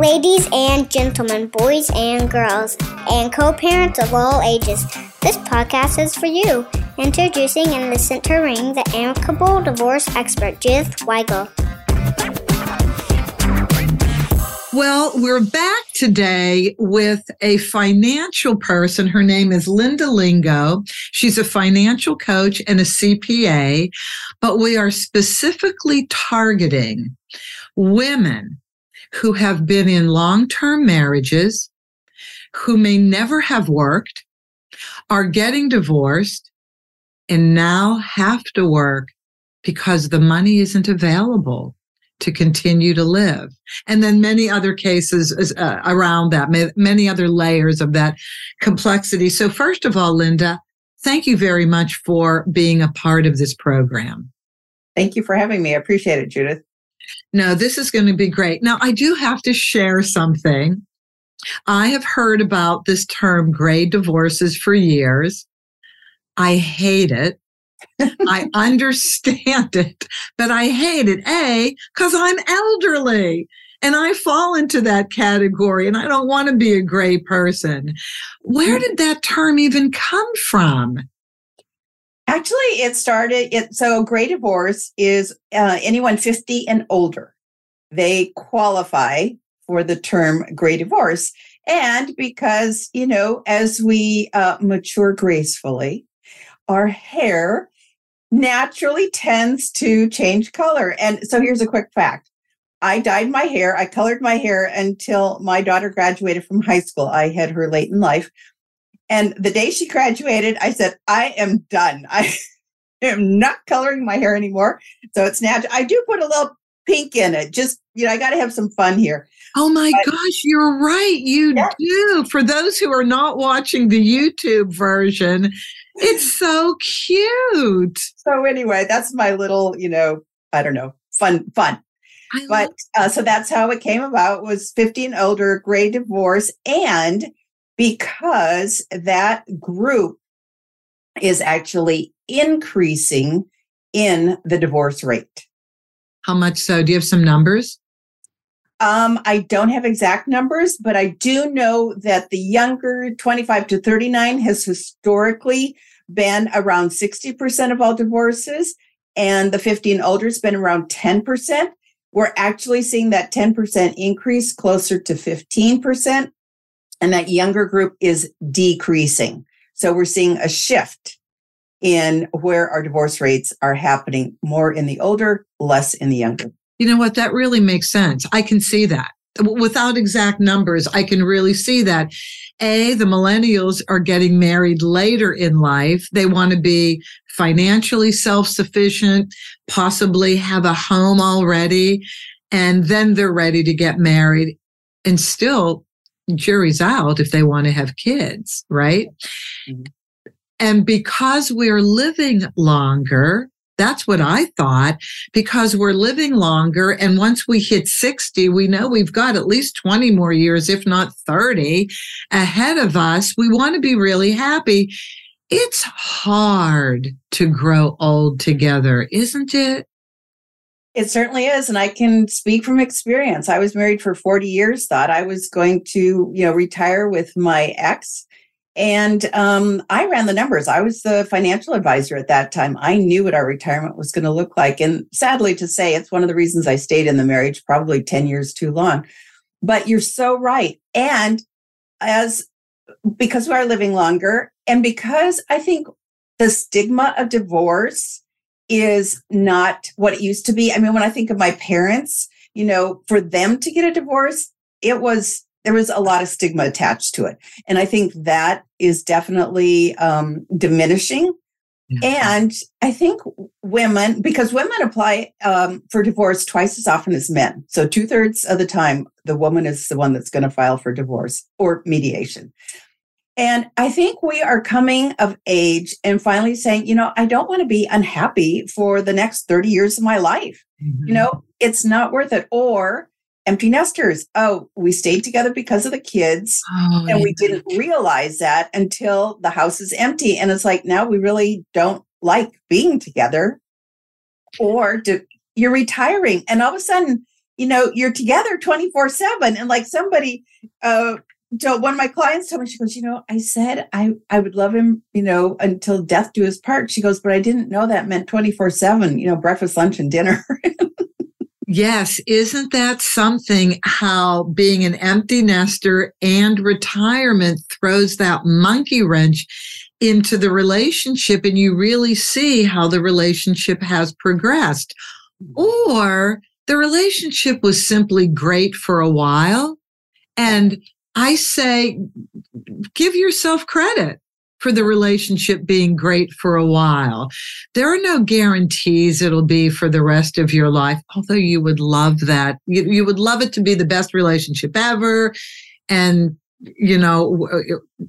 Ladies and gentlemen, boys and girls, and co parents of all ages, this podcast is for you. Introducing in the center ring the amicable divorce expert, Judith Weigel. Well, we're back today with a financial person. Her name is Linda Lingo. She's a financial coach and a CPA, but we are specifically targeting women who have been in long term marriages, who may never have worked, are getting divorced, and now have to work because the money isn't available to continue to live. And then many other cases uh, around that, many other layers of that complexity. So, first of all, Linda, thank you very much for being a part of this program. Thank you for having me. I appreciate it, Judith. No, this is going to be great. Now, I do have to share something. I have heard about this term gray divorces for years. I hate it. I understand it, but I hate it. A, because I'm elderly and I fall into that category and I don't want to be a gray person. Where mm. did that term even come from? Actually, it started. It, so, gray divorce is uh, anyone 50 and older. They qualify for the term gray divorce. And because, you know, as we uh, mature gracefully, our hair naturally tends to change color. And so here's a quick fact. I dyed my hair. I colored my hair until my daughter graduated from high school. I had her late in life. And the day she graduated, I said, I am done. I am not coloring my hair anymore. So it's natural. I do put a little pink in it. Just, you know, I got to have some fun here. Oh my but, gosh, you're right. You yeah. do. For those who are not watching the YouTube version, it's so cute. So anyway, that's my little, you know, I don't know, fun, fun. I but uh, so that's how it came about was 50 and older, gray divorce. And because that group is actually increasing in the divorce rate. How much so? Do you have some numbers? Um, I don't have exact numbers, but I do know that the younger 25 to 39 has historically been around 60% of all divorces, and the 50 and older has been around 10%. We're actually seeing that 10% increase closer to 15%, and that younger group is decreasing. So we're seeing a shift in where our divorce rates are happening more in the older, less in the younger. You know what? That really makes sense. I can see that. Without exact numbers, I can really see that. A, the millennials are getting married later in life. They want to be financially self sufficient, possibly have a home already, and then they're ready to get married. And still, jury's out if they want to have kids, right? Mm-hmm. And because we're living longer, that's what I thought because we're living longer. And once we hit 60, we know we've got at least 20 more years, if not 30 ahead of us. We want to be really happy. It's hard to grow old together, isn't it? It certainly is. And I can speak from experience. I was married for 40 years, thought I was going to, you know, retire with my ex and um, I ran the numbers. I was the financial advisor at that time. I knew what our retirement was going to look like. And sadly to say, it's one of the reasons I stayed in the marriage, probably 10 years too long. But you're so right. And as because we are living longer, and because I think the stigma of divorce is not what it used to be. I mean, when I think of my parents, you know, for them to get a divorce, it was there was a lot of stigma attached to it. And I think that is definitely um, diminishing. And I think women, because women apply um, for divorce twice as often as men. So two thirds of the time, the woman is the one that's going to file for divorce or mediation. And I think we are coming of age and finally saying, you know, I don't want to be unhappy for the next 30 years of my life. Mm-hmm. You know, it's not worth it. Or empty nesters. Oh, we stayed together because of the kids. Oh, and we didn't realize that until the house is empty. And it's like, now we really don't like being together. Or do, you're retiring. And all of a sudden, you know, you're together 24 seven. And like somebody, uh, told one of my clients told me, she goes, you know, I said I, I would love him, you know, until death do us part. She goes, but I didn't know that meant 24 seven, you know, breakfast, lunch and dinner. Yes, isn't that something how being an empty nester and retirement throws that monkey wrench into the relationship and you really see how the relationship has progressed? Mm-hmm. Or the relationship was simply great for a while. And I say, give yourself credit for the relationship being great for a while. There are no guarantees it'll be for the rest of your life, although you would love that. You, you would love it to be the best relationship ever. And, you know,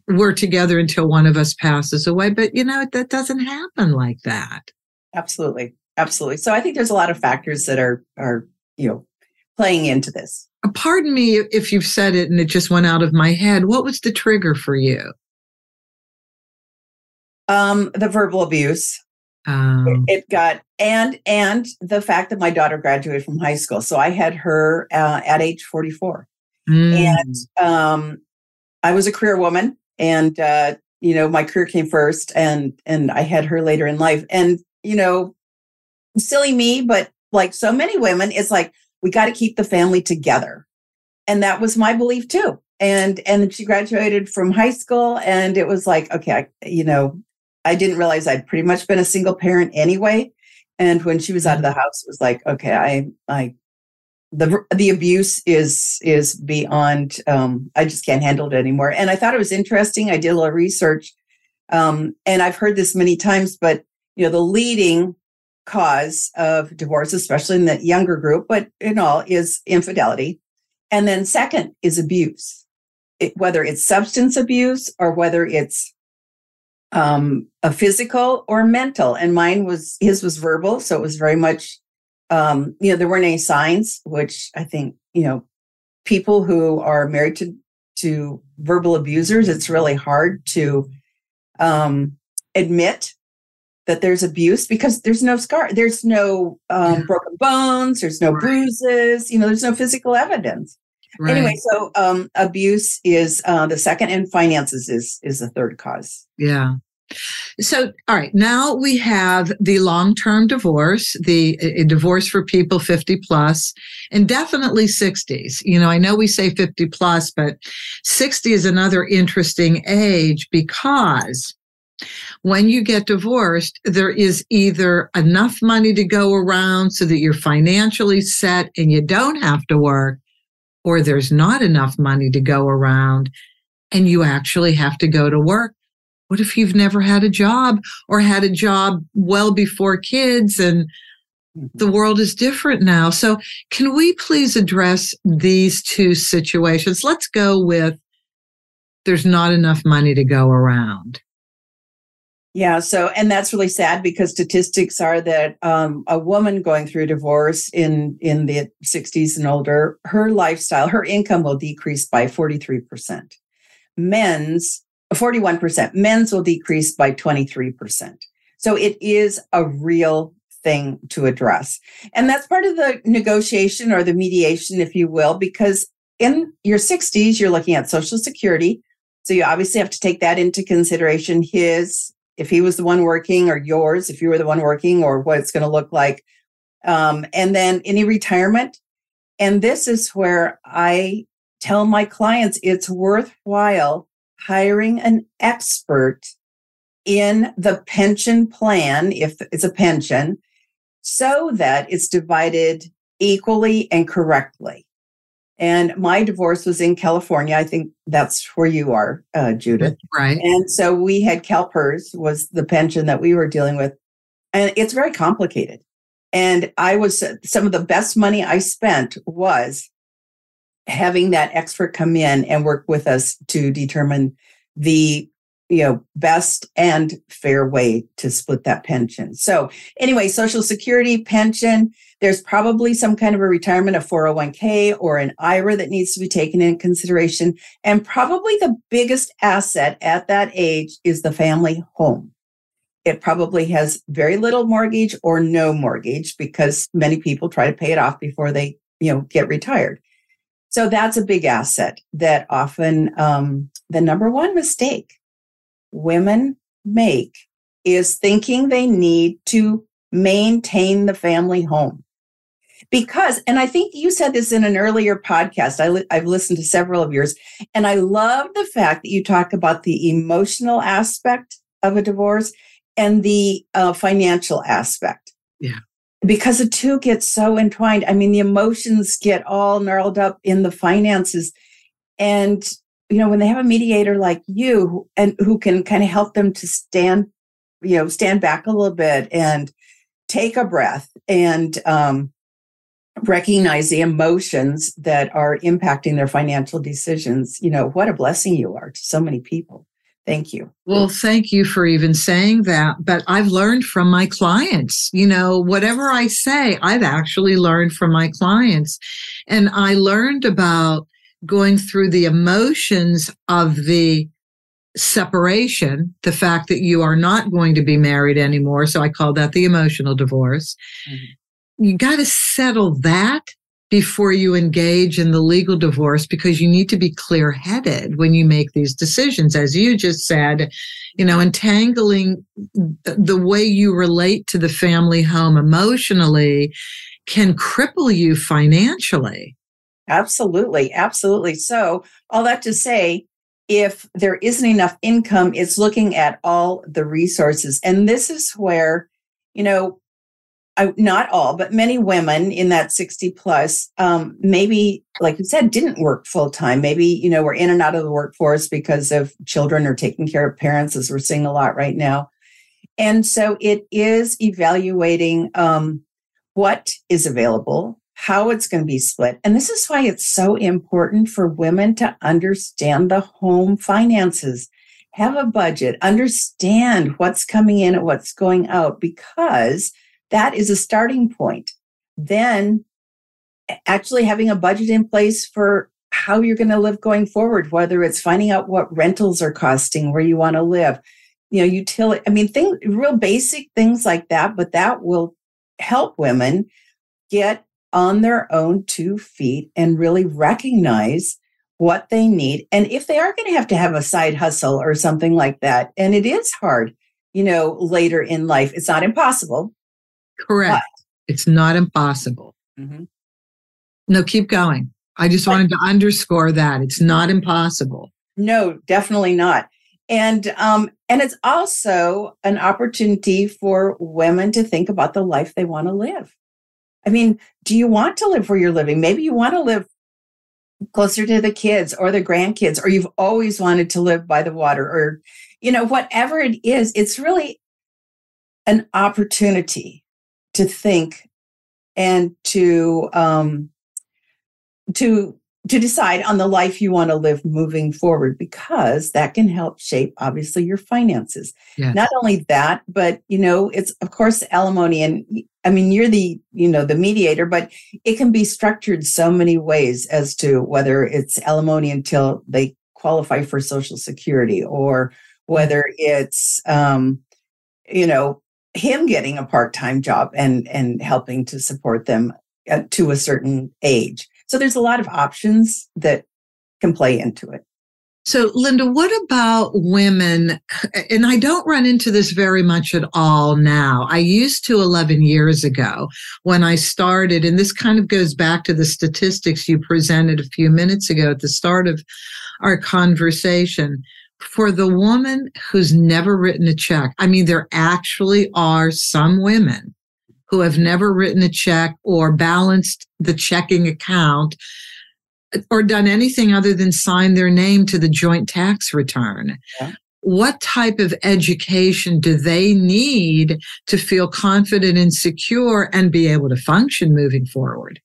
we're together until one of us passes away. But, you know, that doesn't happen like that. Absolutely. Absolutely. So I think there's a lot of factors that are, are, you know, playing into this. Pardon me if you've said it and it just went out of my head. What was the trigger for you? Um, the verbal abuse. Um, it got and and the fact that my daughter graduated from high school, so I had her uh, at age forty four, mm. and um, I was a career woman, and uh, you know my career came first, and and I had her later in life, and you know, silly me, but like so many women, it's like we got to keep the family together, and that was my belief too. And and she graduated from high school, and it was like, okay, I, you know, I didn't realize I'd pretty much been a single parent anyway. And when she was out of the house, it was like, okay, I, I, the the abuse is is beyond. Um, I just can't handle it anymore. And I thought it was interesting. I did a little research, um, and I've heard this many times, but you know, the leading cause of divorce, especially in the younger group, but in all, is infidelity. And then second is abuse, it, whether it's substance abuse or whether it's um, a physical or mental. And mine was, his was verbal. So it was very much, um, you know, there weren't any signs, which I think, you know, people who are married to, to verbal abusers, it's really hard to, um, admit that there's abuse because there's no scar, there's no um, yeah. broken bones, there's no right. bruises, you know, there's no physical evidence. Right. Anyway, so um, abuse is uh, the second, and finances is is the third cause. Yeah. So, all right, now we have the long term divorce, the a divorce for people 50 plus, and definitely 60s. You know, I know we say 50 plus, but 60 is another interesting age because when you get divorced, there is either enough money to go around so that you're financially set and you don't have to work, or there's not enough money to go around and you actually have to go to work. What if you've never had a job or had a job well before kids and the mm-hmm. world is different now? So, can we please address these two situations? Let's go with there's not enough money to go around. Yeah. So, and that's really sad because statistics are that um, a woman going through divorce in in the 60s and older, her lifestyle, her income will decrease by 43%. Men's 41%. Men's will decrease by 23%. So it is a real thing to address. And that's part of the negotiation or the mediation, if you will, because in your 60s, you're looking at Social Security. So you obviously have to take that into consideration. His if he was the one working or yours if you were the one working or what it's going to look like. Um, and then any retirement. And this is where i tell my clients it's worthwhile hiring an expert in the pension plan if it's a pension so that it's divided equally and correctly and my divorce was in California. I think that's where you are, uh, Judith. Right. And so we had CalPERS was the pension that we were dealing with. And it's very complicated. And I was, some of the best money I spent was having that expert come in and work with us to determine the you know best and fair way to split that pension. So anyway social security pension there's probably some kind of a retirement of 401k or an ira that needs to be taken in consideration. And probably the biggest asset at that age is the family home. It probably has very little mortgage or no mortgage because many people try to pay it off before they you know, get retired. So that's a big asset that often um, the number one mistake women make is thinking they need to maintain the family home. Because, and I think you said this in an earlier podcast, I li- I've listened to several of yours, and I love the fact that you talk about the emotional aspect of a divorce and the uh, financial aspect. Yeah. Because the two get so entwined. I mean, the emotions get all gnarled up in the finances. And, you know, when they have a mediator like you and who can kind of help them to stand, you know, stand back a little bit and take a breath and um, recognize the emotions that are impacting their financial decisions, you know, what a blessing you are to so many people. Thank you. Well, thank you for even saying that. But I've learned from my clients, you know, whatever I say, I've actually learned from my clients. And I learned about going through the emotions of the separation, the fact that you are not going to be married anymore. So I call that the emotional divorce. Mm-hmm. You got to settle that before you engage in the legal divorce because you need to be clear headed when you make these decisions. As you just said, you know, entangling the way you relate to the family home emotionally can cripple you financially. Absolutely. Absolutely. So, all that to say, if there isn't enough income, it's looking at all the resources. And this is where, you know, I, not all, but many women in that 60 plus, um, maybe, like you said, didn't work full time. Maybe, you know, we're in and out of the workforce because of children or taking care of parents, as we're seeing a lot right now. And so it is evaluating um, what is available, how it's going to be split. And this is why it's so important for women to understand the home finances, have a budget, understand what's coming in and what's going out, because that is a starting point. Then actually having a budget in place for how you're going to live going forward, whether it's finding out what rentals are costing, where you want to live, you know, utility, I mean, things, real basic things like that, but that will help women get on their own two feet and really recognize what they need. And if they are going to have to have a side hustle or something like that, and it is hard, you know, later in life, it's not impossible, Correct. But, it's not impossible. Mm-hmm. No, keep going. I just wanted to underscore that it's not impossible. No, definitely not. And um, and it's also an opportunity for women to think about the life they want to live. I mean, do you want to live where you're living? Maybe you want to live closer to the kids or the grandkids, or you've always wanted to live by the water, or you know, whatever it is, it's really an opportunity to think and to um, to to decide on the life you want to live moving forward because that can help shape obviously your finances yes. not only that but you know it's of course alimony and i mean you're the you know the mediator but it can be structured so many ways as to whether it's alimony until they qualify for social security or whether it's um you know him getting a part-time job and and helping to support them to a certain age so there's a lot of options that can play into it. So linda what about women? And i don't run into this very much at all now. I used to 11 years ago when i started and this kind of goes back to the statistics you presented a few minutes ago at the start of our conversation. For the woman who's never written a check, I mean, there actually are some women who have never written a check or balanced the checking account or done anything other than sign their name to the joint tax return. Yeah. What type of education do they need to feel confident and secure and be able to function moving forward?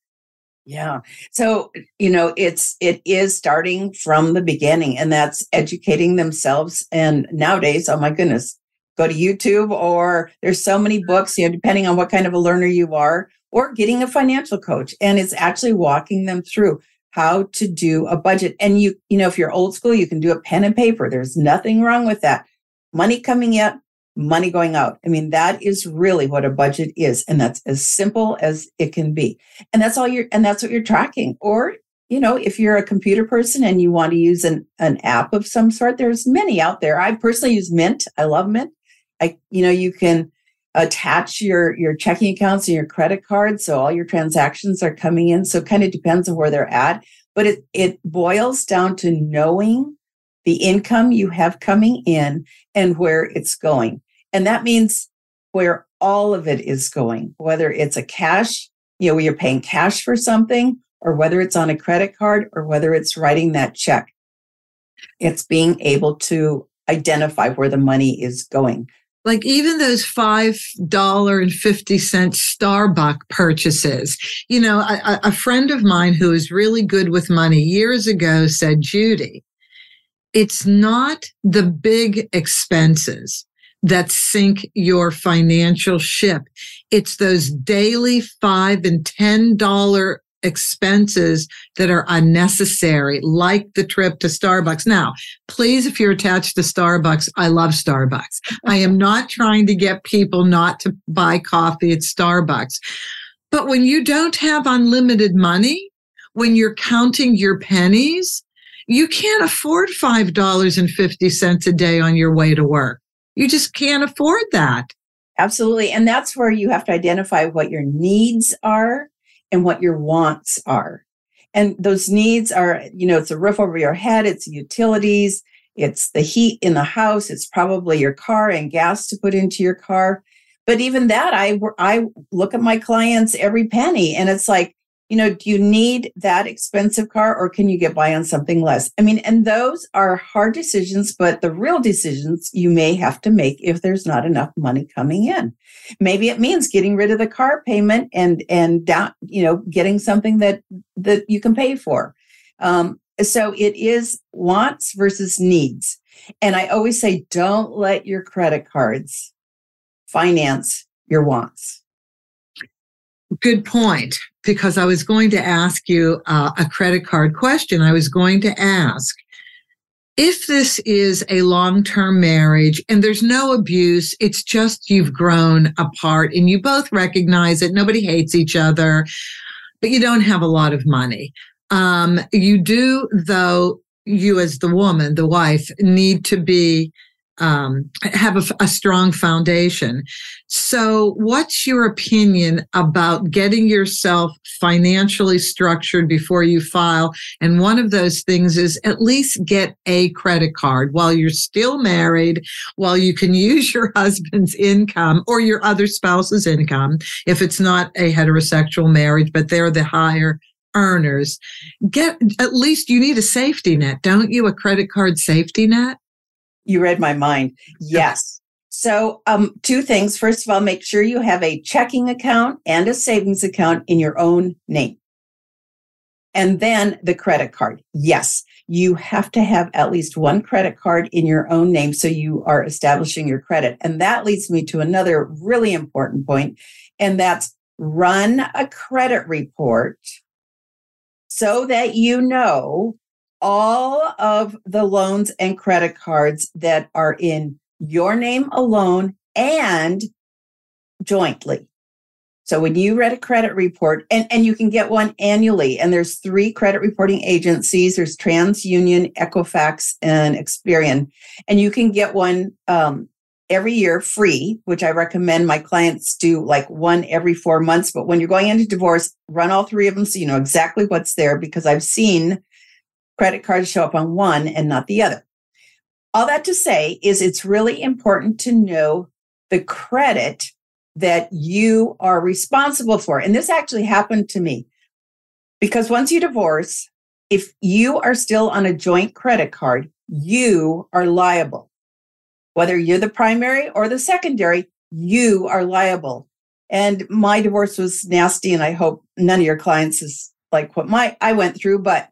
Yeah. So, you know, it's it is starting from the beginning and that's educating themselves and nowadays, oh my goodness, go to YouTube or there's so many books, you know, depending on what kind of a learner you are or getting a financial coach and it's actually walking them through how to do a budget. And you you know, if you're old school, you can do a pen and paper. There's nothing wrong with that. Money coming in, money going out. I mean, that is really what a budget is. And that's as simple as it can be. And that's all you're, and that's what you're tracking. Or, you know, if you're a computer person and you want to use an, an app of some sort, there's many out there. I personally use Mint. I love Mint. I, you know, you can attach your, your checking accounts and your credit cards. So all your transactions are coming in. So kind of depends on where they're at, but it, it boils down to knowing the income you have coming in and where it's going. And that means where all of it is going, whether it's a cash, you know, you're paying cash for something, or whether it's on a credit card, or whether it's writing that check. It's being able to identify where the money is going. Like even those $5.50 Starbucks purchases. You know, a, a friend of mine who is really good with money years ago said, Judy, it's not the big expenses that sink your financial ship. It's those daily five and ten dollar expenses that are unnecessary, like the trip to Starbucks. Now, please, if you're attached to Starbucks, I love Starbucks. I am not trying to get people not to buy coffee at Starbucks. But when you don't have unlimited money, when you're counting your pennies, you can't afford $5.50 a day on your way to work. You just can't afford that. Absolutely. And that's where you have to identify what your needs are and what your wants are. And those needs are, you know, it's a roof over your head, it's utilities, it's the heat in the house, it's probably your car and gas to put into your car. But even that, I I look at my clients every penny, and it's like you know, do you need that expensive car or can you get by on something less? I mean, and those are hard decisions, but the real decisions you may have to make if there's not enough money coming in. Maybe it means getting rid of the car payment and, and down, you know, getting something that, that you can pay for. Um, so it is wants versus needs. And I always say, don't let your credit cards finance your wants. Good point because I was going to ask you uh, a credit card question. I was going to ask if this is a long term marriage and there's no abuse, it's just you've grown apart and you both recognize it. Nobody hates each other, but you don't have a lot of money. Um, you do, though, you as the woman, the wife, need to be um, have a, a, strong foundation. So, what's your opinion about getting yourself financially structured before you file? And one of those things is at least get a credit card while you're still married, while you can use your husband's income or your other spouse's income if it's not a heterosexual marriage, but they're the higher earners. Get at least you need a safety net, don't you? A credit card safety net? You read my mind. Yes. So, um, two things. First of all, make sure you have a checking account and a savings account in your own name. And then the credit card. Yes, you have to have at least one credit card in your own name so you are establishing your credit. And that leads me to another really important point, and that's run a credit report so that you know all of the loans and credit cards that are in your name alone and jointly. So when you read a credit report, and, and you can get one annually, and there's three credit reporting agencies. There's TransUnion, Equifax, and Experian. And you can get one um, every year free, which I recommend my clients do like one every four months. But when you're going into divorce, run all three of them so you know exactly what's there because I've seen credit cards show up on one and not the other. All that to say is it's really important to know the credit that you are responsible for. And this actually happened to me because once you divorce, if you are still on a joint credit card, you are liable. Whether you're the primary or the secondary, you are liable. And my divorce was nasty, and I hope none of your clients is like what my I went through, but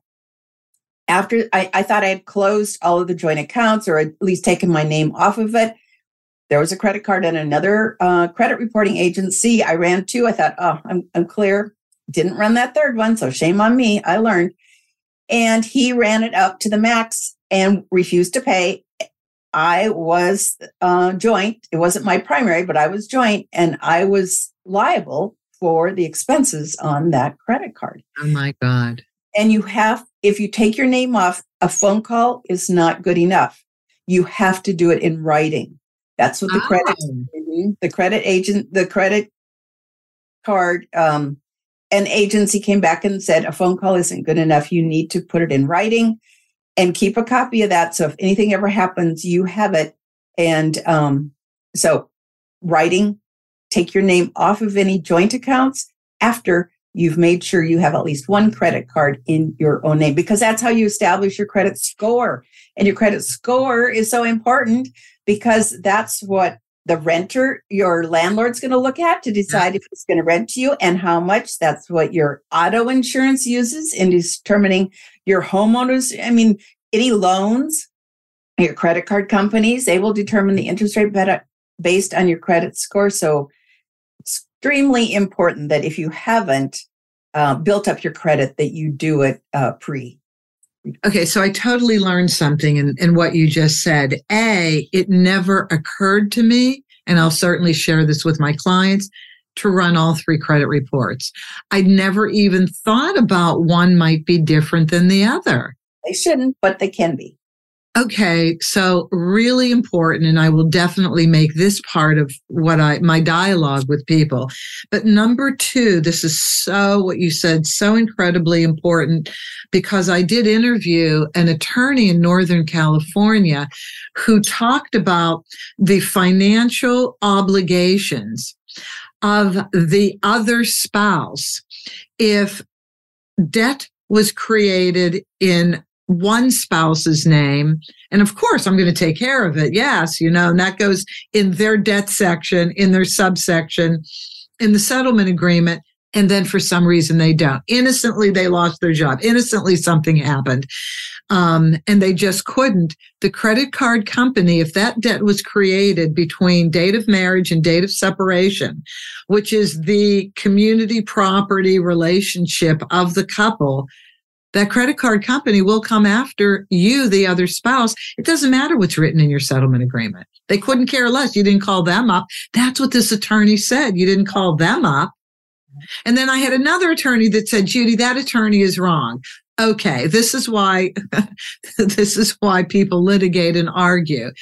after I, I thought I had closed all of the joint accounts or at least taken my name off of it. There was a credit card and another uh, credit reporting agency I ran to. I thought, oh, I'm, I'm clear. Didn't run that third one. So shame on me. I learned. And he ran it up to the max and refused to pay. I was uh, joint. It wasn't my primary, but I was joint, and I was liable for the expenses on that credit card. Oh my God. And you have, if you take your name off, a phone call is not good enough. You have to do it in writing. That's what the oh. credit, mm-hmm, the credit agent, the credit card, um, an agency came back and said a phone call isn't good enough. You need to put it in writing and keep a copy of that. So if anything ever happens, you have it. And um, so writing, take your name off of any joint accounts after you've made sure you have at least one credit card in your own name because that's how you establish your credit score. And your credit score is so important because that's what the renter, your landlord's going to look at to decide if it's going to rent to you and how much. That's what your auto insurance uses in determining your homeowners. I mean, any loans, your credit card companies, they will determine the interest rate based on your credit score. So, extremely important that if you haven't uh, built up your credit, that you do it uh, pre Okay, so I totally learned something in, in what you just said. A, it never occurred to me, and I'll certainly share this with my clients, to run all three credit reports. I'd never even thought about one might be different than the other. They shouldn't, but they can be. Okay, so really important, and I will definitely make this part of what I my dialogue with people. But number two, this is so what you said, so incredibly important because I did interview an attorney in Northern California who talked about the financial obligations of the other spouse if debt was created in one spouse's name. And of course, I'm going to take care of it. Yes, you know, and that goes in their debt section, in their subsection, in the settlement agreement. And then for some reason they don't. Innocently, they lost their job. Innocently, something happened. Um, and they just couldn't. The credit card company, if that debt was created between date of marriage and date of separation, which is the community property relationship of the couple, that credit card company will come after you, the other spouse. It doesn't matter what's written in your settlement agreement. They couldn't care less. You didn't call them up. That's what this attorney said. You didn't call them up. And then I had another attorney that said, Judy, that attorney is wrong. Okay, this is why this is why people litigate and argue.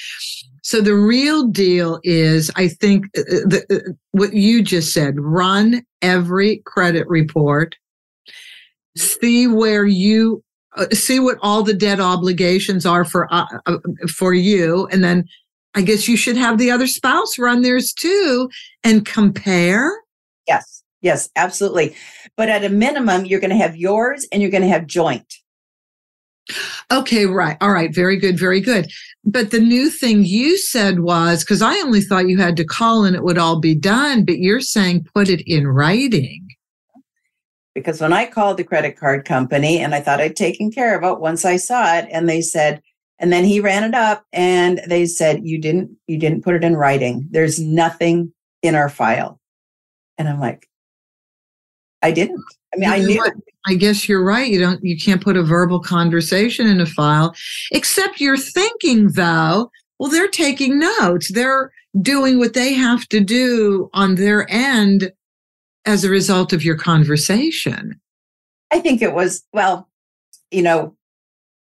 So the real deal is, I think, uh, uh, the, uh, what you just said: run every credit report see where you uh, see what all the debt obligations are for uh, uh, for you and then i guess you should have the other spouse run theirs too and compare yes yes absolutely but at a minimum you're going to have yours and you're going to have joint Okay, right. All right. Very good. Very good. But the new thing you said was because I only thought you had to call and it would all be done, but you're saying put it in writing because when I called the credit card company and I thought I'd taken care of it once I saw it and they said and then he ran it up and they said you didn't you didn't put it in writing. There's nothing in our file. And I'm like I didn't. I mean I knew I guess you're right. You don't you can't put a verbal conversation in a file except you're thinking though well they're taking notes. They're doing what they have to do on their end as a result of your conversation? I think it was, well, you know,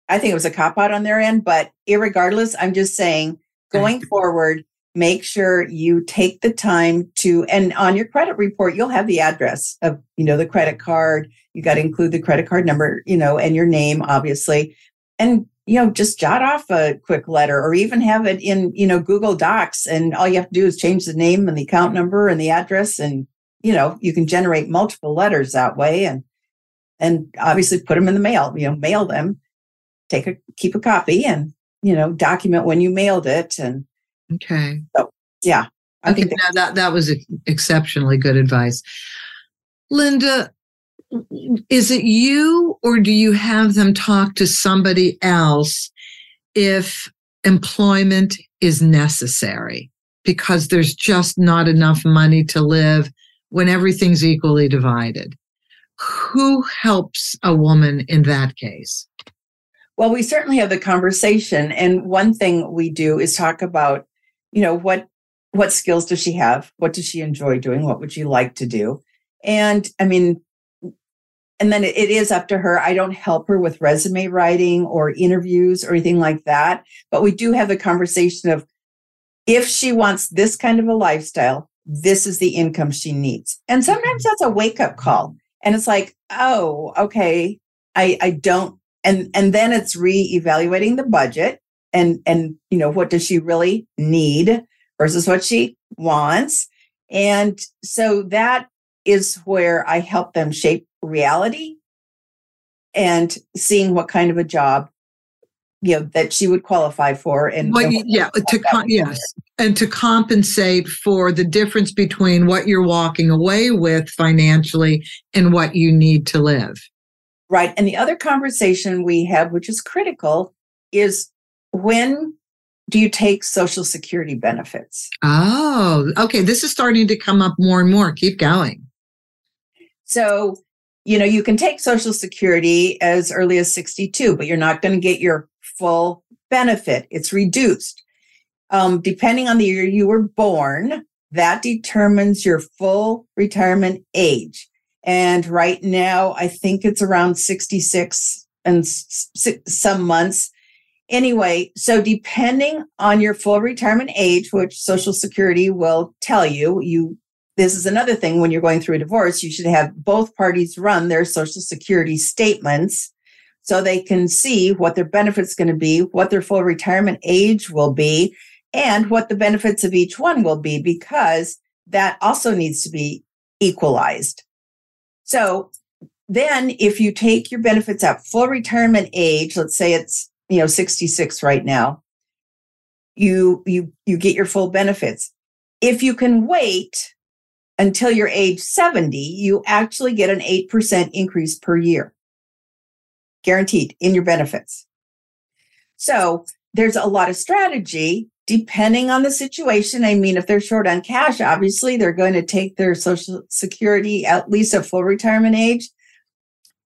I think it was a cop out on their end, but regardless, I'm just saying going forward, make sure you take the time to, and on your credit report, you'll have the address of, you know, the credit card. You got to include the credit card number, you know, and your name, obviously. And, you know, just jot off a quick letter or even have it in, you know, Google Docs. And all you have to do is change the name and the account number and the address and you know, you can generate multiple letters that way and and obviously put them in the mail, you know, mail them, take a keep a copy and, you know, document when you mailed it and Okay. So, yeah. I okay, think that, that that was exceptionally good advice. Linda, is it you or do you have them talk to somebody else if employment is necessary because there's just not enough money to live when everything's equally divided. Who helps a woman in that case? Well, we certainly have the conversation. And one thing we do is talk about, you know, what what skills does she have? What does she enjoy doing? What would she like to do? And I mean, and then it is up to her. I don't help her with resume writing or interviews or anything like that. But we do have the conversation of if she wants this kind of a lifestyle, this is the income she needs. And sometimes mm-hmm. that's a wake up call. And it's like, oh, okay, I, I don't. And, and then it's re-evaluating the budget and, and, you know, what does she really need versus what she wants. And so that is where I help them shape reality and seeing what kind of a job you know that she would qualify for and, well, and yeah to com- yes and to compensate for the difference between what you're walking away with financially and what you need to live. Right and the other conversation we have which is critical is when do you take social security benefits? Oh okay this is starting to come up more and more keep going. So you know you can take social security as early as 62 but you're not going to get your full benefit. It's reduced. Um, depending on the year you were born, that determines your full retirement age. And right now, I think it's around 66 and some months. Anyway, so depending on your full retirement age, which Social Security will tell you, you this is another thing when you're going through a divorce, you should have both parties run their Social Security statements so they can see what their benefits going to be, what their full retirement age will be, and what the benefits of each one will be, because that also needs to be equalized. So then if you take your benefits at full retirement age, let's say it's, you know, 66 right now, you you you get your full benefits. If you can wait until you're age 70, you actually get an 8% increase per year guaranteed in your benefits. So there's a lot of strategy depending on the situation. I mean, if they're short on cash, obviously they're going to take their social security at least at full retirement age.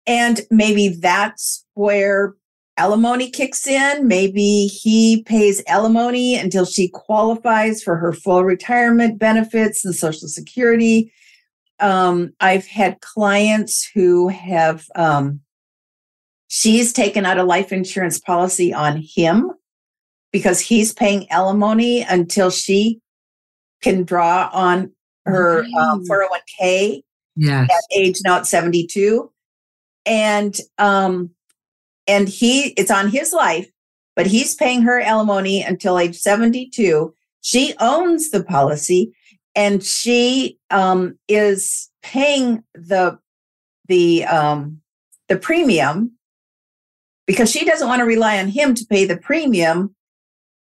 And maybe that's where alimony kicks in. Maybe he pays alimony until she qualifies for her full retirement benefits and social security. Um, I've had clients who have um, She's taken out a life insurance policy on him because he's paying alimony until she can draw on her um, 401k yes. at age not 72 and um and he it's on his life but he's paying her alimony until age 72 she owns the policy and she um is paying the the um the premium because she doesn't want to rely on him to pay the premium.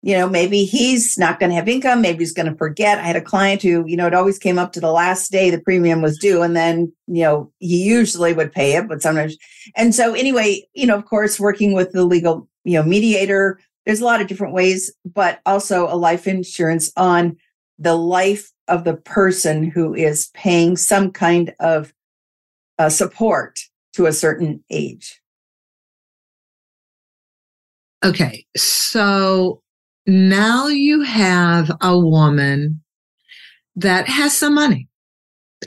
You know, maybe he's not going to have income. Maybe he's going to forget. I had a client who, you know, it always came up to the last day the premium was due. And then, you know, he usually would pay it, but sometimes. And so, anyway, you know, of course, working with the legal, you know, mediator, there's a lot of different ways, but also a life insurance on the life of the person who is paying some kind of uh, support to a certain age. Okay, so now you have a woman that has some money.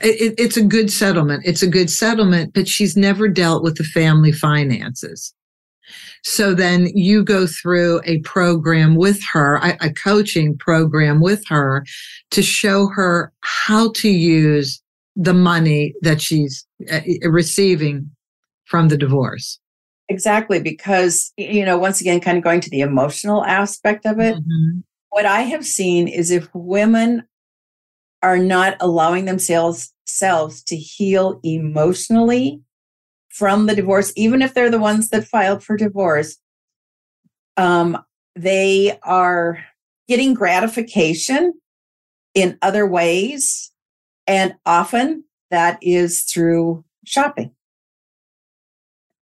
It, it's a good settlement. It's a good settlement, but she's never dealt with the family finances. So then you go through a program with her, a, a coaching program with her to show her how to use the money that she's uh, receiving from the divorce. Exactly, because, you know, once again, kind of going to the emotional aspect of it, mm-hmm. what I have seen is if women are not allowing themselves selves to heal emotionally from the divorce, even if they're the ones that filed for divorce, um, they are getting gratification in other ways. And often that is through shopping.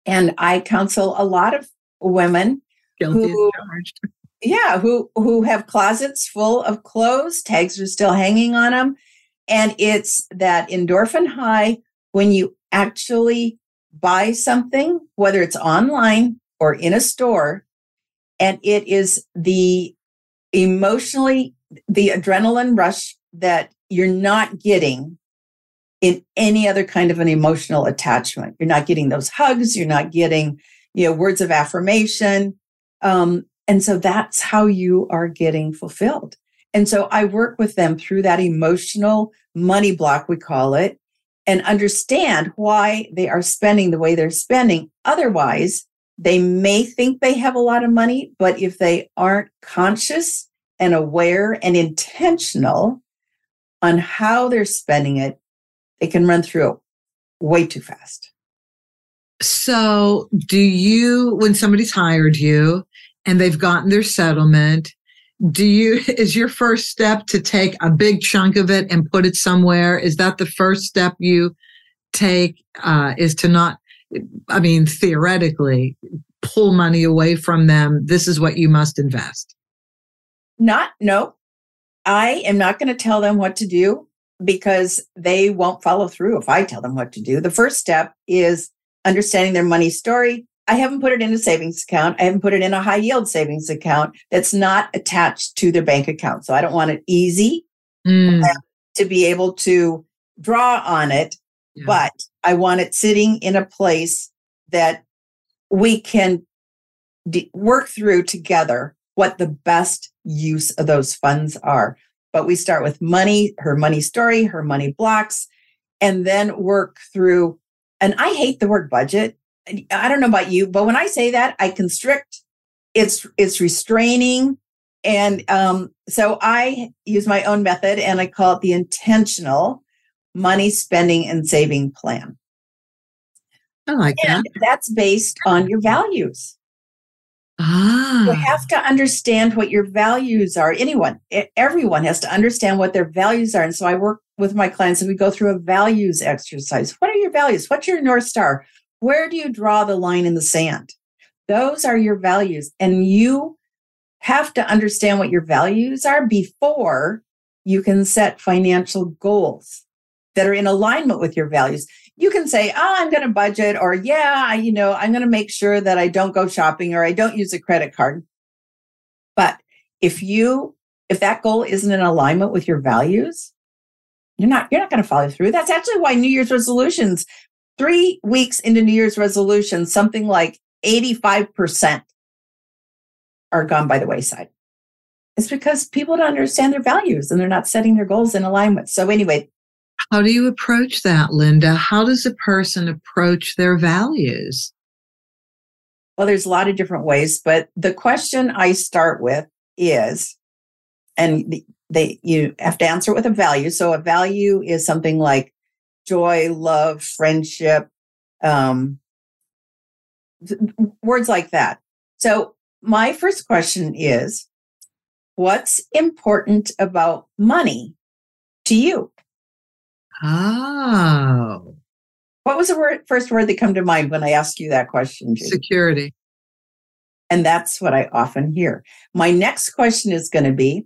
And I counsel a lot of women Guilty who, yeah, who who have closets full of clothes, tags are still hanging on them, and it's that endorphin high when you actually buy something, whether it's online or in a store, and it is the emotionally, the adrenaline rush that you're not getting in any other kind of an emotional attachment. You're not getting those hugs. You're not getting, you know, words of affirmation. Um, and so that's how you are getting fulfilled. And so I work with them through that emotional money block, we call it, and understand why they are spending the way they're spending. Otherwise, they may think they have a lot of money, but if they aren't conscious and aware and intentional on how they're spending it, they can run through way too fast. So, do you, when somebody's hired you and they've gotten their settlement, do you, is your first step to take a big chunk of it and put it somewhere? Is that the first step you take? Uh, is to not, I mean, theoretically, pull money away from them. This is what you must invest. Not, no. I am not going to tell them what to do because they won't follow through if I tell them what to do. The first step is understanding their money story. I haven't put it in a savings account. I haven't put it in a high yield savings account that's not attached to their bank account. So I don't want it easy mm. to be able to draw on it, yeah. but I want it sitting in a place that we can work through together what the best use of those funds are. But we start with money, her money story, her money blocks, and then work through. And I hate the word budget. I don't know about you, but when I say that, I constrict. It's it's restraining, and um, so I use my own method, and I call it the intentional money spending and saving plan. I like and that. That's based on your values. Ah. You have to understand what your values are. Anyone, everyone has to understand what their values are. And so I work with my clients and we go through a values exercise. What are your values? What's your North Star? Where do you draw the line in the sand? Those are your values. And you have to understand what your values are before you can set financial goals that are in alignment with your values you can say, oh, I'm going to budget, or yeah, I, you know, I'm going to make sure that I don't go shopping or I don't use a credit card. But if you, if that goal isn't in alignment with your values, you're not, you're not going to follow through. That's actually why New Year's resolutions, three weeks into New Year's resolutions, something like 85% are gone by the wayside. It's because people don't understand their values and they're not setting their goals in alignment. So anyway, how do you approach that, Linda? How does a person approach their values? Well, there's a lot of different ways, but the question I start with is, and they you have to answer it with a value. So a value is something like joy, love, friendship, um, words like that. So my first question is, what's important about money to you? Oh. What was the word, first word that come to mind when I asked you that question? Judy? Security. And that's what I often hear. My next question is going to be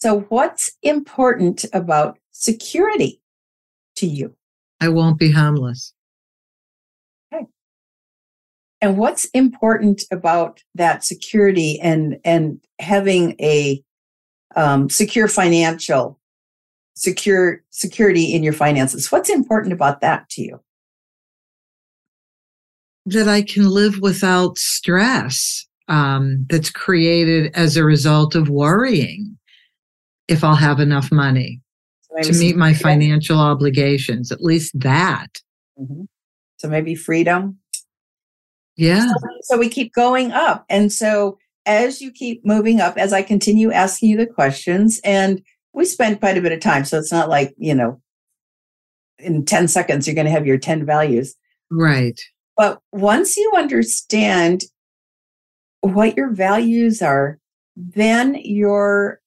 so, what's important about security to you? I won't be homeless. Okay. And what's important about that security and and having a um, secure financial secure security in your finances. What's important about that to you? That I can live without stress um, that's created as a result of worrying if I'll have enough money so to meet my financial obligations, at least that. Mm-hmm. So maybe freedom. Yeah. So, so we keep going up. And so as you keep moving up, as I continue asking you the questions, and we spend quite a bit of time. So it's not like, you know, in 10 seconds, you're going to have your 10 values. Right. But once you understand what your values are, then your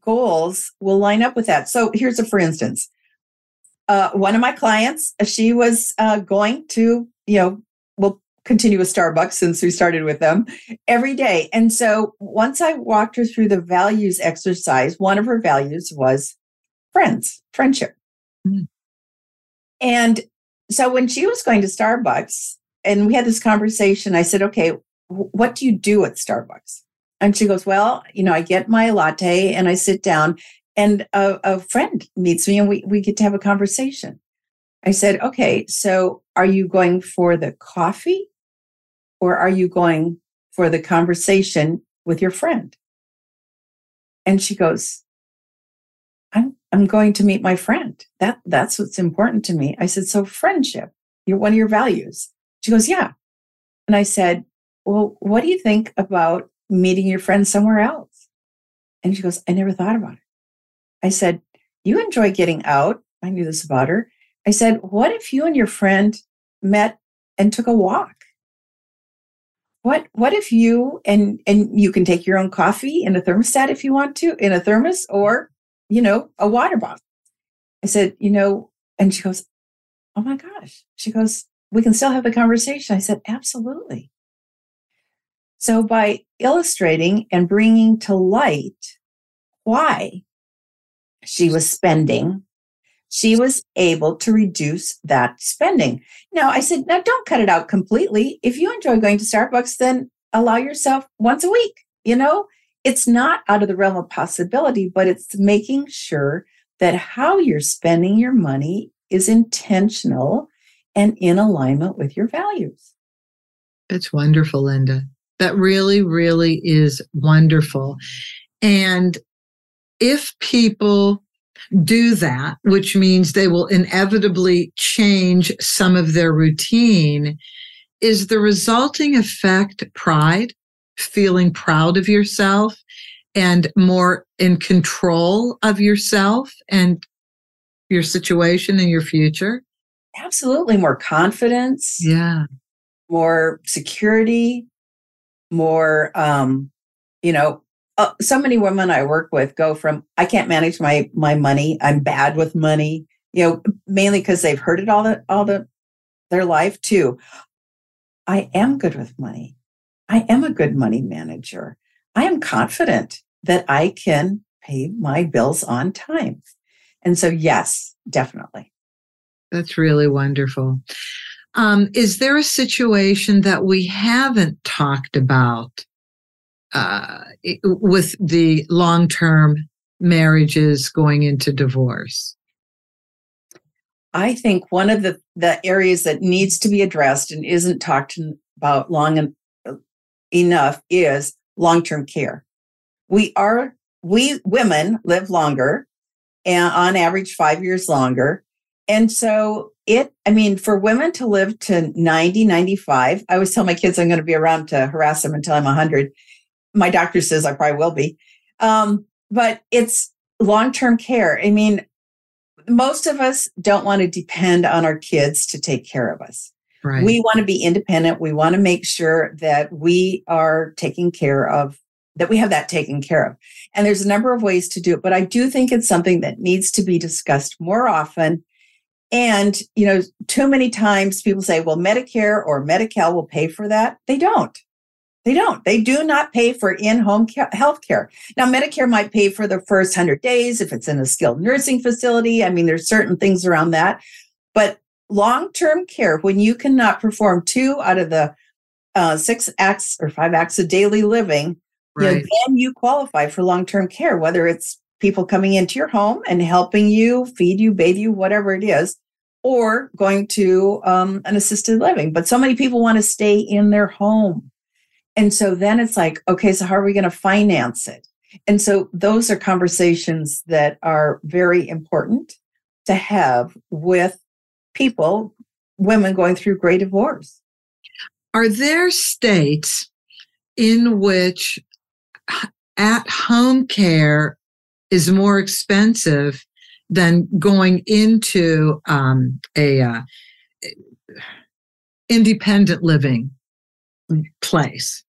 goals will line up with that. So here's a for instance. Uh, one of my clients, she was uh, going to, you know, we'll continue with Starbucks since we started with them every day. And so once I walked her through the values exercise, one of her values was friends, friendship. Mm. And so when she was going to Starbucks and we had this conversation, I said, okay, what do you do at Starbucks? And she goes, well, you know, I get my latte and I sit down and a, a friend meets me and we, we get to have a conversation. I said, okay, so are you going for the coffee or are you going for the conversation with your friend? And she goes, I'm, I'm going to meet my friend. That, that's what's important to me. I said, so friendship, you're one of your values. She goes, yeah. And I said, well, what do you think about meeting your friend somewhere else? And she goes, I never thought about it. I said, You enjoy getting out. I knew this about her. I said, What if you and your friend met and took a walk? What what if you and and you can take your own coffee in a thermostat if you want to, in a thermos or, you know, a water bottle. I said, you know, and she goes, Oh my gosh. She goes, we can still have the conversation. I said, absolutely. So by illustrating and bringing to light why she was spending, she was able to reduce that spending. Now, I said, now don't cut it out completely. If you enjoy going to Starbucks, then allow yourself once a week. You know, it's not out of the realm of possibility, but it's making sure that how you're spending your money is intentional and in alignment with your values. It's wonderful, Linda. That really, really is wonderful. And if people do that, which means they will inevitably change some of their routine, is the resulting effect pride, feeling proud of yourself and more in control of yourself and your situation and your future? Absolutely. More confidence. Yeah. More security, more, um, you know, uh, so many women I work with go from I can't manage my my money. I'm bad with money. You know, mainly because they've heard it all the all the their life too. I am good with money. I am a good money manager. I am confident that I can pay my bills on time. And so, yes, definitely. That's really wonderful. Um, is there a situation that we haven't talked about uh, with the long term marriages going into divorce? I think one of the, the areas that needs to be addressed and isn't talked about long en- enough is long term care. We are, we women live longer and on average five years longer. And so it, I mean, for women to live to 90, 95, I always tell my kids I'm going to be around to harass them until I'm 100 my doctor says I probably will be. Um, but it's long term care. I mean, most of us don't want to depend on our kids to take care of us. Right. We want to be independent. We want to make sure that we are taking care of, that we have that taken care of. And there's a number of ways to do it, but I do think it's something that needs to be discussed more often. And, you know, too many times people say, well, Medicare or Medi Cal will pay for that. They don't. They don't. They do not pay for in-home health care. Now, Medicare might pay for the first 100 days if it's in a skilled nursing facility. I mean, there's certain things around that. But long-term care, when you cannot perform two out of the uh, six acts or five acts of daily living, right. you know, then you qualify for long-term care, whether it's people coming into your home and helping you, feed you, bathe you, whatever it is, or going to um, an assisted living. But so many people want to stay in their home. And so then it's like, okay, so how are we going to finance it? And so those are conversations that are very important to have with people, women going through grey divorce. Are there states in which at home care is more expensive than going into um, a uh, independent living place?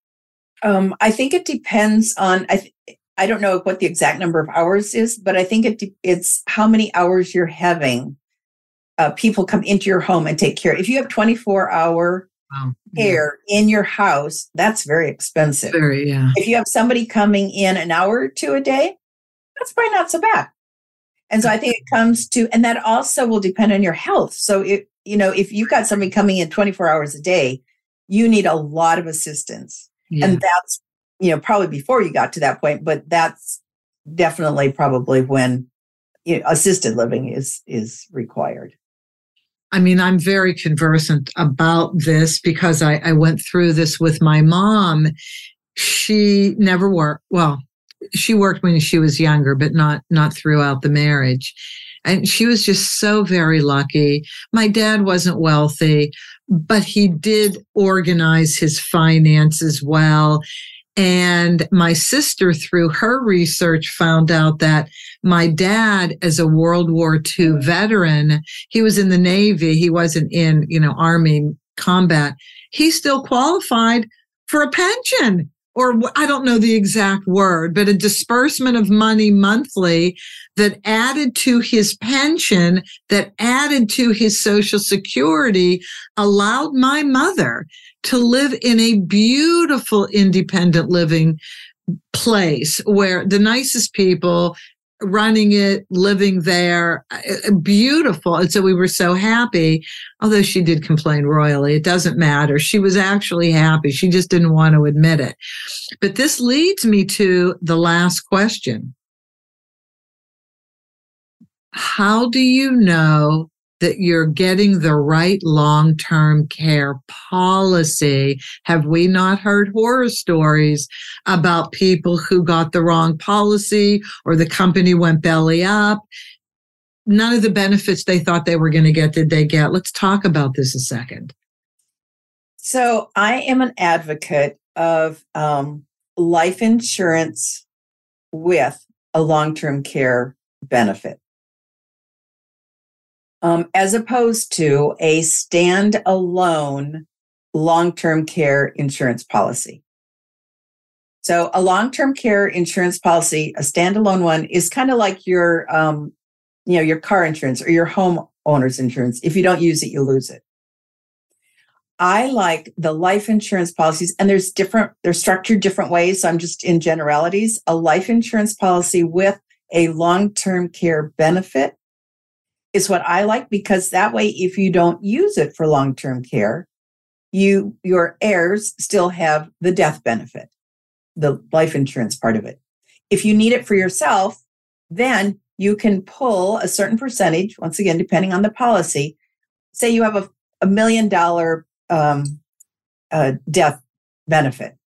Um, I think it depends on. I th- I don't know what the exact number of hours is, but I think it de- it's how many hours you're having uh, people come into your home and take care. If you have 24 hour wow. care yeah. in your house, that's very expensive. Very, yeah. If you have somebody coming in an hour or two a day, that's probably not so bad. And so I think it comes to, and that also will depend on your health. So if you know, if you've got somebody coming in 24 hours a day, you need a lot of assistance Yeah. And that's, you know, probably before you got to that point, but that's definitely probably when you know, assisted living is is required. I mean, I'm very conversant about this because I, I went through this with my mom. She never worked. Well, she worked when she was younger, but not not throughout the marriage. And she was just so very lucky. My dad wasn't wealthy, but he did organize his finances well. And my sister, through her research, found out that my dad, as a World War II veteran, he was in the Navy. He wasn't in, you know, Army combat. He still qualified for a pension or I don't know the exact word, but a disbursement of money monthly that added to his pension, that added to his social security, allowed my mother to live in a beautiful independent living place where the nicest people running it, living there, uh, beautiful. And so we were so happy, although she did complain royally. It doesn't matter. She was actually happy. She just didn't want to admit it. But this leads me to the last question. How do you know that you're getting the right long term care policy. Have we not heard horror stories about people who got the wrong policy or the company went belly up? None of the benefits they thought they were going to get did they get. Let's talk about this a second. So, I am an advocate of um, life insurance with a long term care benefit um, as opposed to a standalone long term care insurance policy. So, a long term care insurance policy, a standalone one, is kind of like your, um, you know, your car insurance or your homeowner's insurance. If you don't use it, you lose it. I like the life insurance policies, and there's different, they're structured different ways. So I'm just in generalities. A life insurance policy with a long term care benefit is what I like because that way, if you don't use it for long term care, you your heirs still have the death benefit, the life insurance part of it. If you need it for yourself, then you can pull a certain percentage, once again, depending on the policy. Say you have a, a million dollar um, uh, death benefit.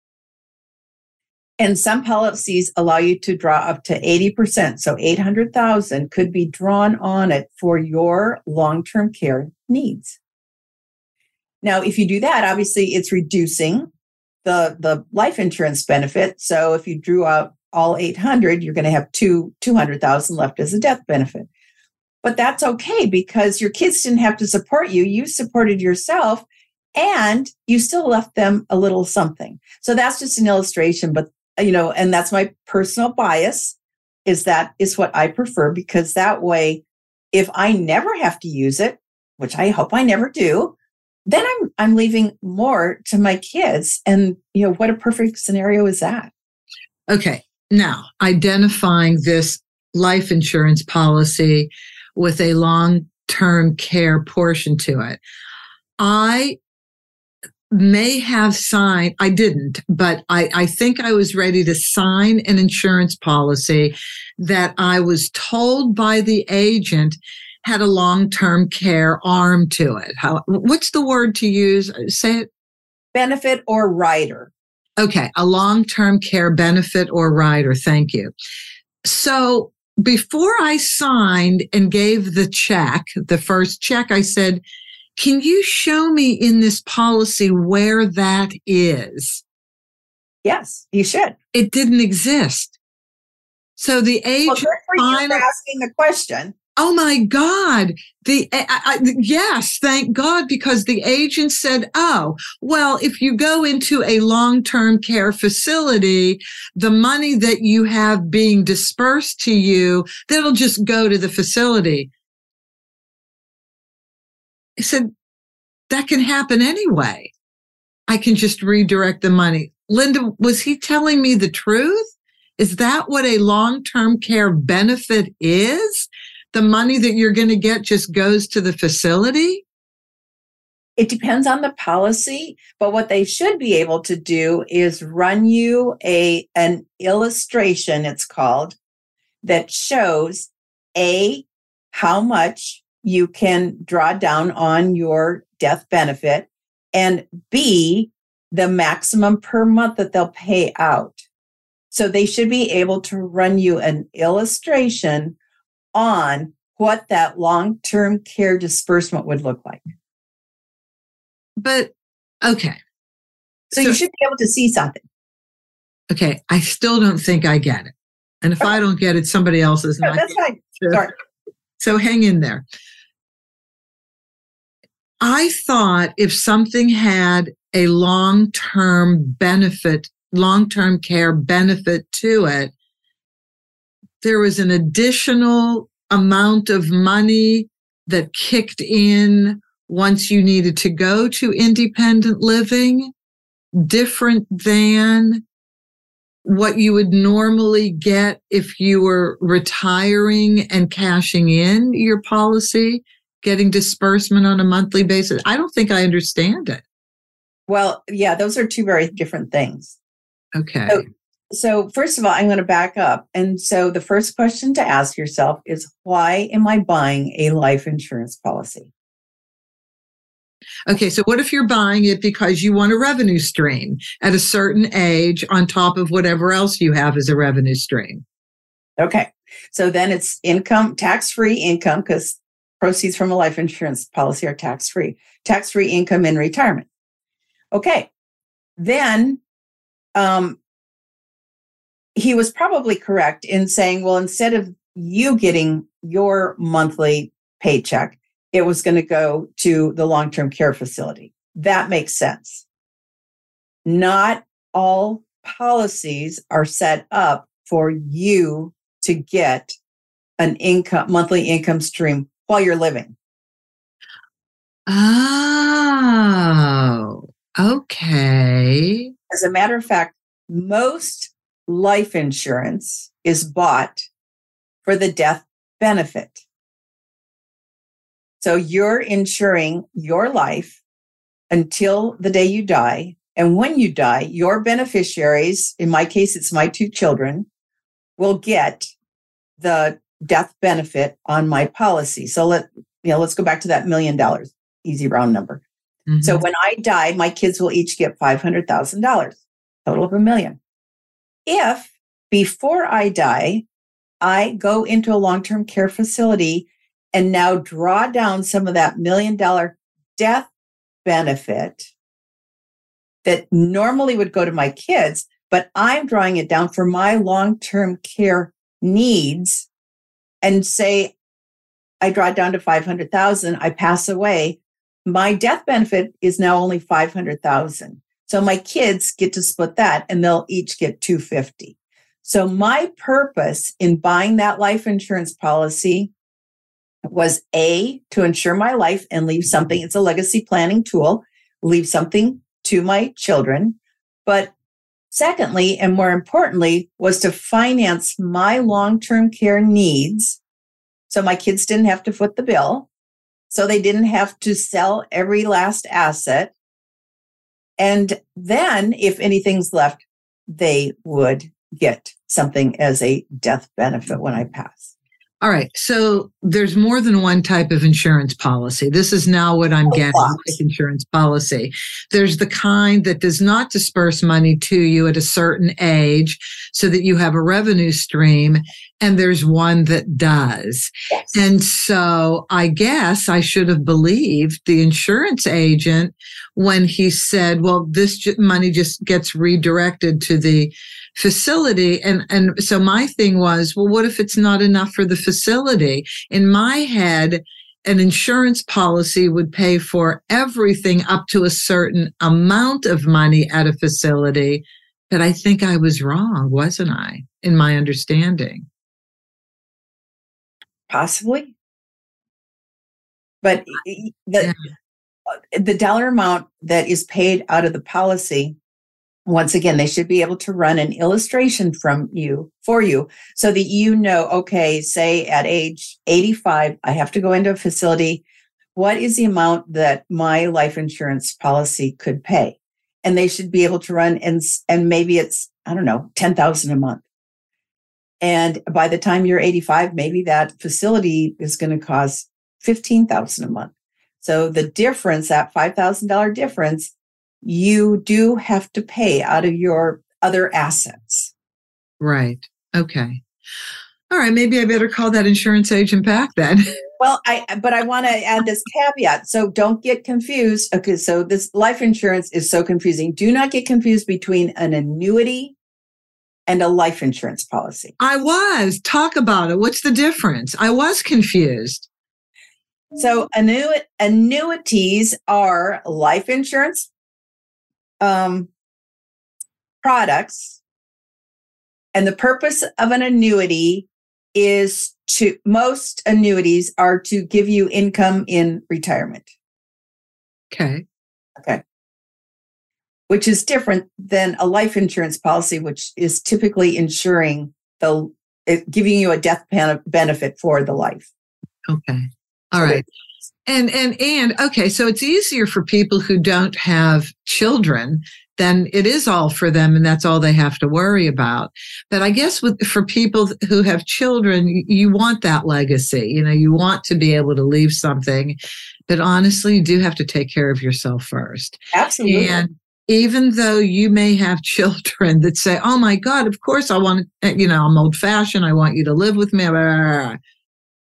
And some policies allow you to draw up to 80%. So 800,000 could be drawn on it for your long-term care needs. Now, if you do that, obviously it's reducing the, the life insurance benefit. So if you drew out all 800, you're going to have two, 200,000 left as a death benefit. But that's okay because your kids didn't have to support you. You supported yourself and you still left them a little something. So that's just an illustration, but you know, and that's my personal bias is that is what I prefer because that way, if I never have to use it, which I hope I never do, then I'm I'm leaving more to my kids. And you know, what a perfect scenario is that? Okay. Now, identifying this life insurance policy with a long term care portion to it. I may have signed, I didn't, but I, I think I was ready to sign an insurance policy that I was told by the agent had a long-term care arm to it. How, what's the word to use? Uh, say it. Benefit or rider. Okay, a long-term care benefit or rider. Thank you. So before I signed and gave the check, the first check, I said, can you show me in this policy where that is? Yes, you should. It didn't exist. So the age. well, final, asking the question. Oh my God. The I, I, yes, thank God, because the agent said, "Oh, well, if you go into a long-term care facility, the money that you have being dispersed to you, that'll just go to the facility." I said, that can happen anyway. I can just redirect the money. Linda, was he telling me the truth? Is that what a long term care benefit is? The money that you're going to get just goes to the facility? It depends on the policy, but what they should be able to do is run you a an illustration it's called that shows a how much you can draw down on your death benefit and b the maximum per month that they'll pay out. So they should be able to run you an illustration on what that long-term care disbursement would look like. But okay. So, so, you should be able to see something. Okay. I still don't think I get it. And if okay. I don't get it, somebody else is no, not. That's fine. Sorry. So hang in there. I thought if something had a long term benefit, long term care benefit to it, there was an additional amount of money that kicked in once you needed to go to independent living, different than what you would normally get if you were retiring and cashing in your policy, getting disbursement on a monthly basis. I don't think I understand it. Well, yeah, those are two very different things. Okay. So, so, first of all, I'm going to back up. And so the first question to ask yourself is why am I buying a life insurance policy? Okay, so what if you're buying it because you want a revenue stream at a certain age on top of whatever else you have as a revenue stream? Okay, so then it's income, tax free income, because proceeds from a life insurance policy are tax free, tax free income in retirement. Okay, then um, he was probably correct in saying, well, instead of you getting your monthly paycheck, it was going to go to the long term care facility. That makes sense. Not all policies are set up for you to get an income, monthly income stream while you're living. Oh, okay. As a matter of fact, most life insurance is bought for the death benefit. So you're insuring your life until the day you die. And when you die, your beneficiaries, in my case, it's my two children, will get the death benefit on my policy. So let, you know, let's go back to that million dollars, easy round number. Mm-hmm. So when I die, my kids will each get $500,000, total of a million. If before I die, I go into a long term care facility and now draw down some of that million dollar death benefit that normally would go to my kids, but I'm drawing it down for my long term care needs and say I draw it down to 500,000, I pass away, my death benefit is now only 500,000. So my kids get to split that and they'll each get 250. So my purpose in buying that life insurance policy was A, to ensure my life and leave something. It's a legacy planning tool, leave something to my children. But secondly, and more importantly, was to finance my long term care needs. So my kids didn't have to foot the bill. So they didn't have to sell every last asset. And then if anything's left, they would get something as a death benefit when I pass. All right. So there's more than one type of insurance policy. This is now what I'm getting life insurance policy. There's the kind that does not disperse money to you at a certain age so that you have a revenue stream. And there's one that does. Yes. And so I guess I should have believed the insurance agent when he said, well, this money just gets redirected to the facility. And, and so my thing was, well, what if it's not enough for the facility? In my head, an insurance policy would pay for everything up to a certain amount of money at a facility. But I think I was wrong, wasn't I, in my understanding? Possibly. But the, yeah. Uh, the dollar amount that is paid out of the policy once again they should be able to run an illustration from you for you so that you know okay say at age 85 i have to go into a facility what is the amount that my life insurance policy could pay? And they should be able to run and, and maybe it's, I don't know, 10,000 a month. And by the time you're 85, maybe that facility is going to cost 15,000 a month. So the difference, that $5,000 difference, you do have to pay out of your other assets. Right. Okay. All right. Maybe I better call that insurance agent back then. Well, I but I want to add this caveat. So don't get confused. Okay, so this life insurance is so confusing. Do not get confused between an annuity and a life insurance policy. I was. Talk about it. What's the difference? I was confused. So annu- annuities are life insurance um, products, and the purpose of an annuity is to most annuities are to give you income in retirement. Okay. Okay. Which is different than a life insurance policy, which is typically insuring the giving you a death benefit for the life. Okay. All so right. And and and okay, so it's easier for people who don't have children then it is all for them and that's all they have to worry about. But I guess with, for people who have children, you want that legacy. You know, you want to be able to leave something, but honestly, you do have to take care of yourself first. Absolutely. And even though you may have children that say, "Oh my God, of course I want," eh, you know, I'm old fashioned. I want you to live with me.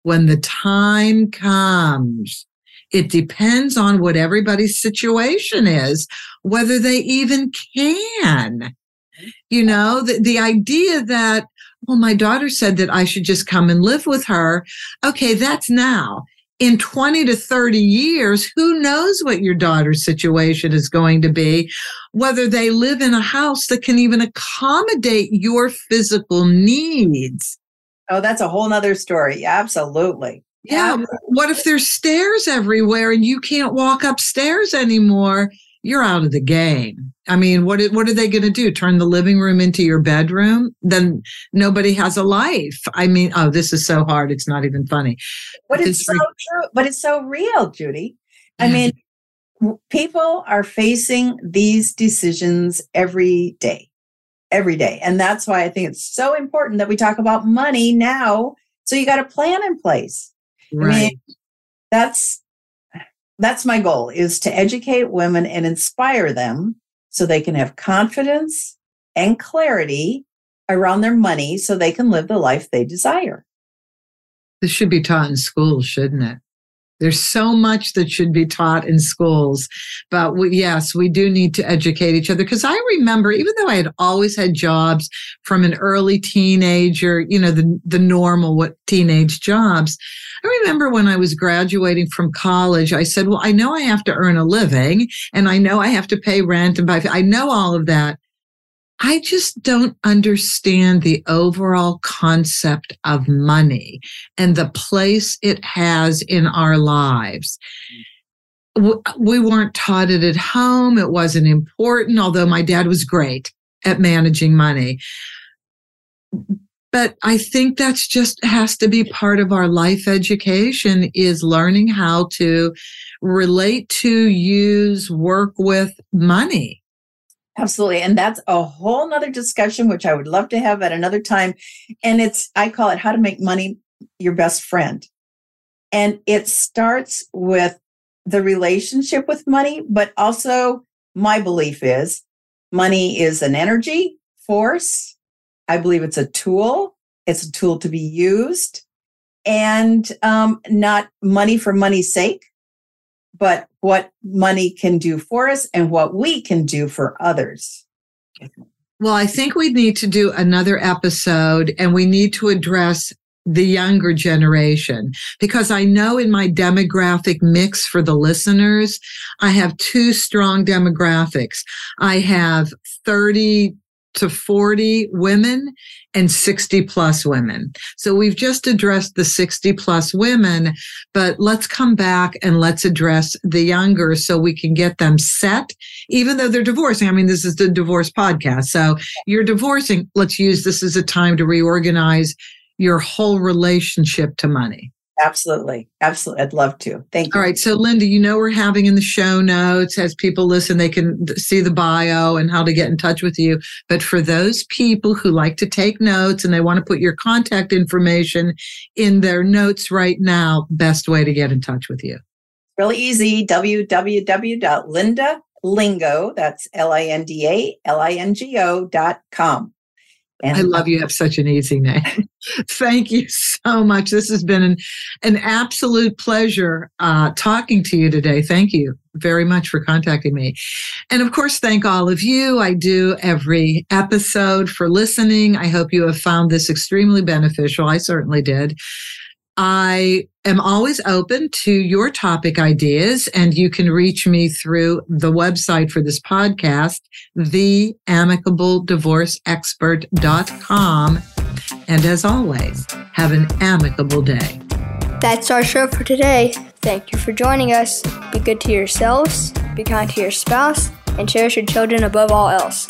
When the time comes it depends on what everybody's situation is, whether they even can. You know, the, the idea that, well, my daughter said that I should just come and live with her. Okay, that's now. In 20 to 30 years, who knows what your daughter's situation is going to be, whether they live in a house that can even accommodate your physical needs. Oh, that's a whole nother story. Absolutely. Yeah. What if there's stairs everywhere and you can't walk upstairs anymore? You're out of the game. I mean, what what are they going to do? Turn the living room into your bedroom? Then nobody has a life. I mean, oh, this is so hard. It's not even funny. But it's, it's so re- true. But it's so real, Judy. I mean, people are facing these decisions every day, every day, and that's why I think it's so important that we talk about money now. So you got a plan in place. Right. I mean, that's that's my goal is to educate women and inspire them so they can have confidence and clarity around their money so they can live the life they desire. This should be taught in schools, shouldn't it? There's so much that should be taught in schools, but we, yes, we do need to educate each other. Because I remember, even though I had always had jobs from an early teenager, you know, the the normal what teenage jobs. I remember when I was graduating from college, I said, "Well, I know I have to earn a living, and I know I have to pay rent and buy. I know all of that." I just don't understand the overall concept of money and the place it has in our lives. Mm. We weren't taught it at home. It wasn't important, although my dad was great at managing money. But I think that's just has to be part of our life education is learning how to relate to, use, work with money Absolutely. And that's a whole nother discussion, which I would love to have at another time. And it's, I call it how to make money your best friend. And it starts with the relationship with money, but also my belief is money is an energy force. I believe it's a tool. It's a tool to be used and um, not money for money's sake, but what money can do for us and what we can do for others. Well, I think we need to do another episode and we need to address the younger generation because I know in my demographic mix for the listeners, I have two strong demographics. I have 30 to 40 women and 60 plus women. So we've just addressed the 60 plus women, but let's come back and let's address the younger so we can get them set, even though they're divorcing. I mean, this is the divorce podcast. So you're divorcing. Let's use this as a time to reorganize your whole relationship to money. Absolutely. Absolutely. I'd love to. Thank you. All right. So, Linda, you know, we're having in the show notes as people listen, they can see the bio and how to get in touch with you. But for those people who like to take notes and they want to put your contact information in their notes right now, best way to get in touch with you. Really easy. www.lindalingo, that's L I N D A L I N G O dot com. And I love you have such an easy name. Thank you so much. This has been an, an absolute pleasure uh, talking to you today. Thank you very much for contacting me. And of course, thank all of you. I do every episode for listening. I hope you have found this extremely beneficial. I certainly did. I am always open to your topic ideas, and you can reach me through the website for this podcast, theamicabledivorceexpert.com. And as always, have an amicable day. That's our show for today. Thank you for joining us. Be good to yourselves, be kind to your spouse, and cherish your children above all else.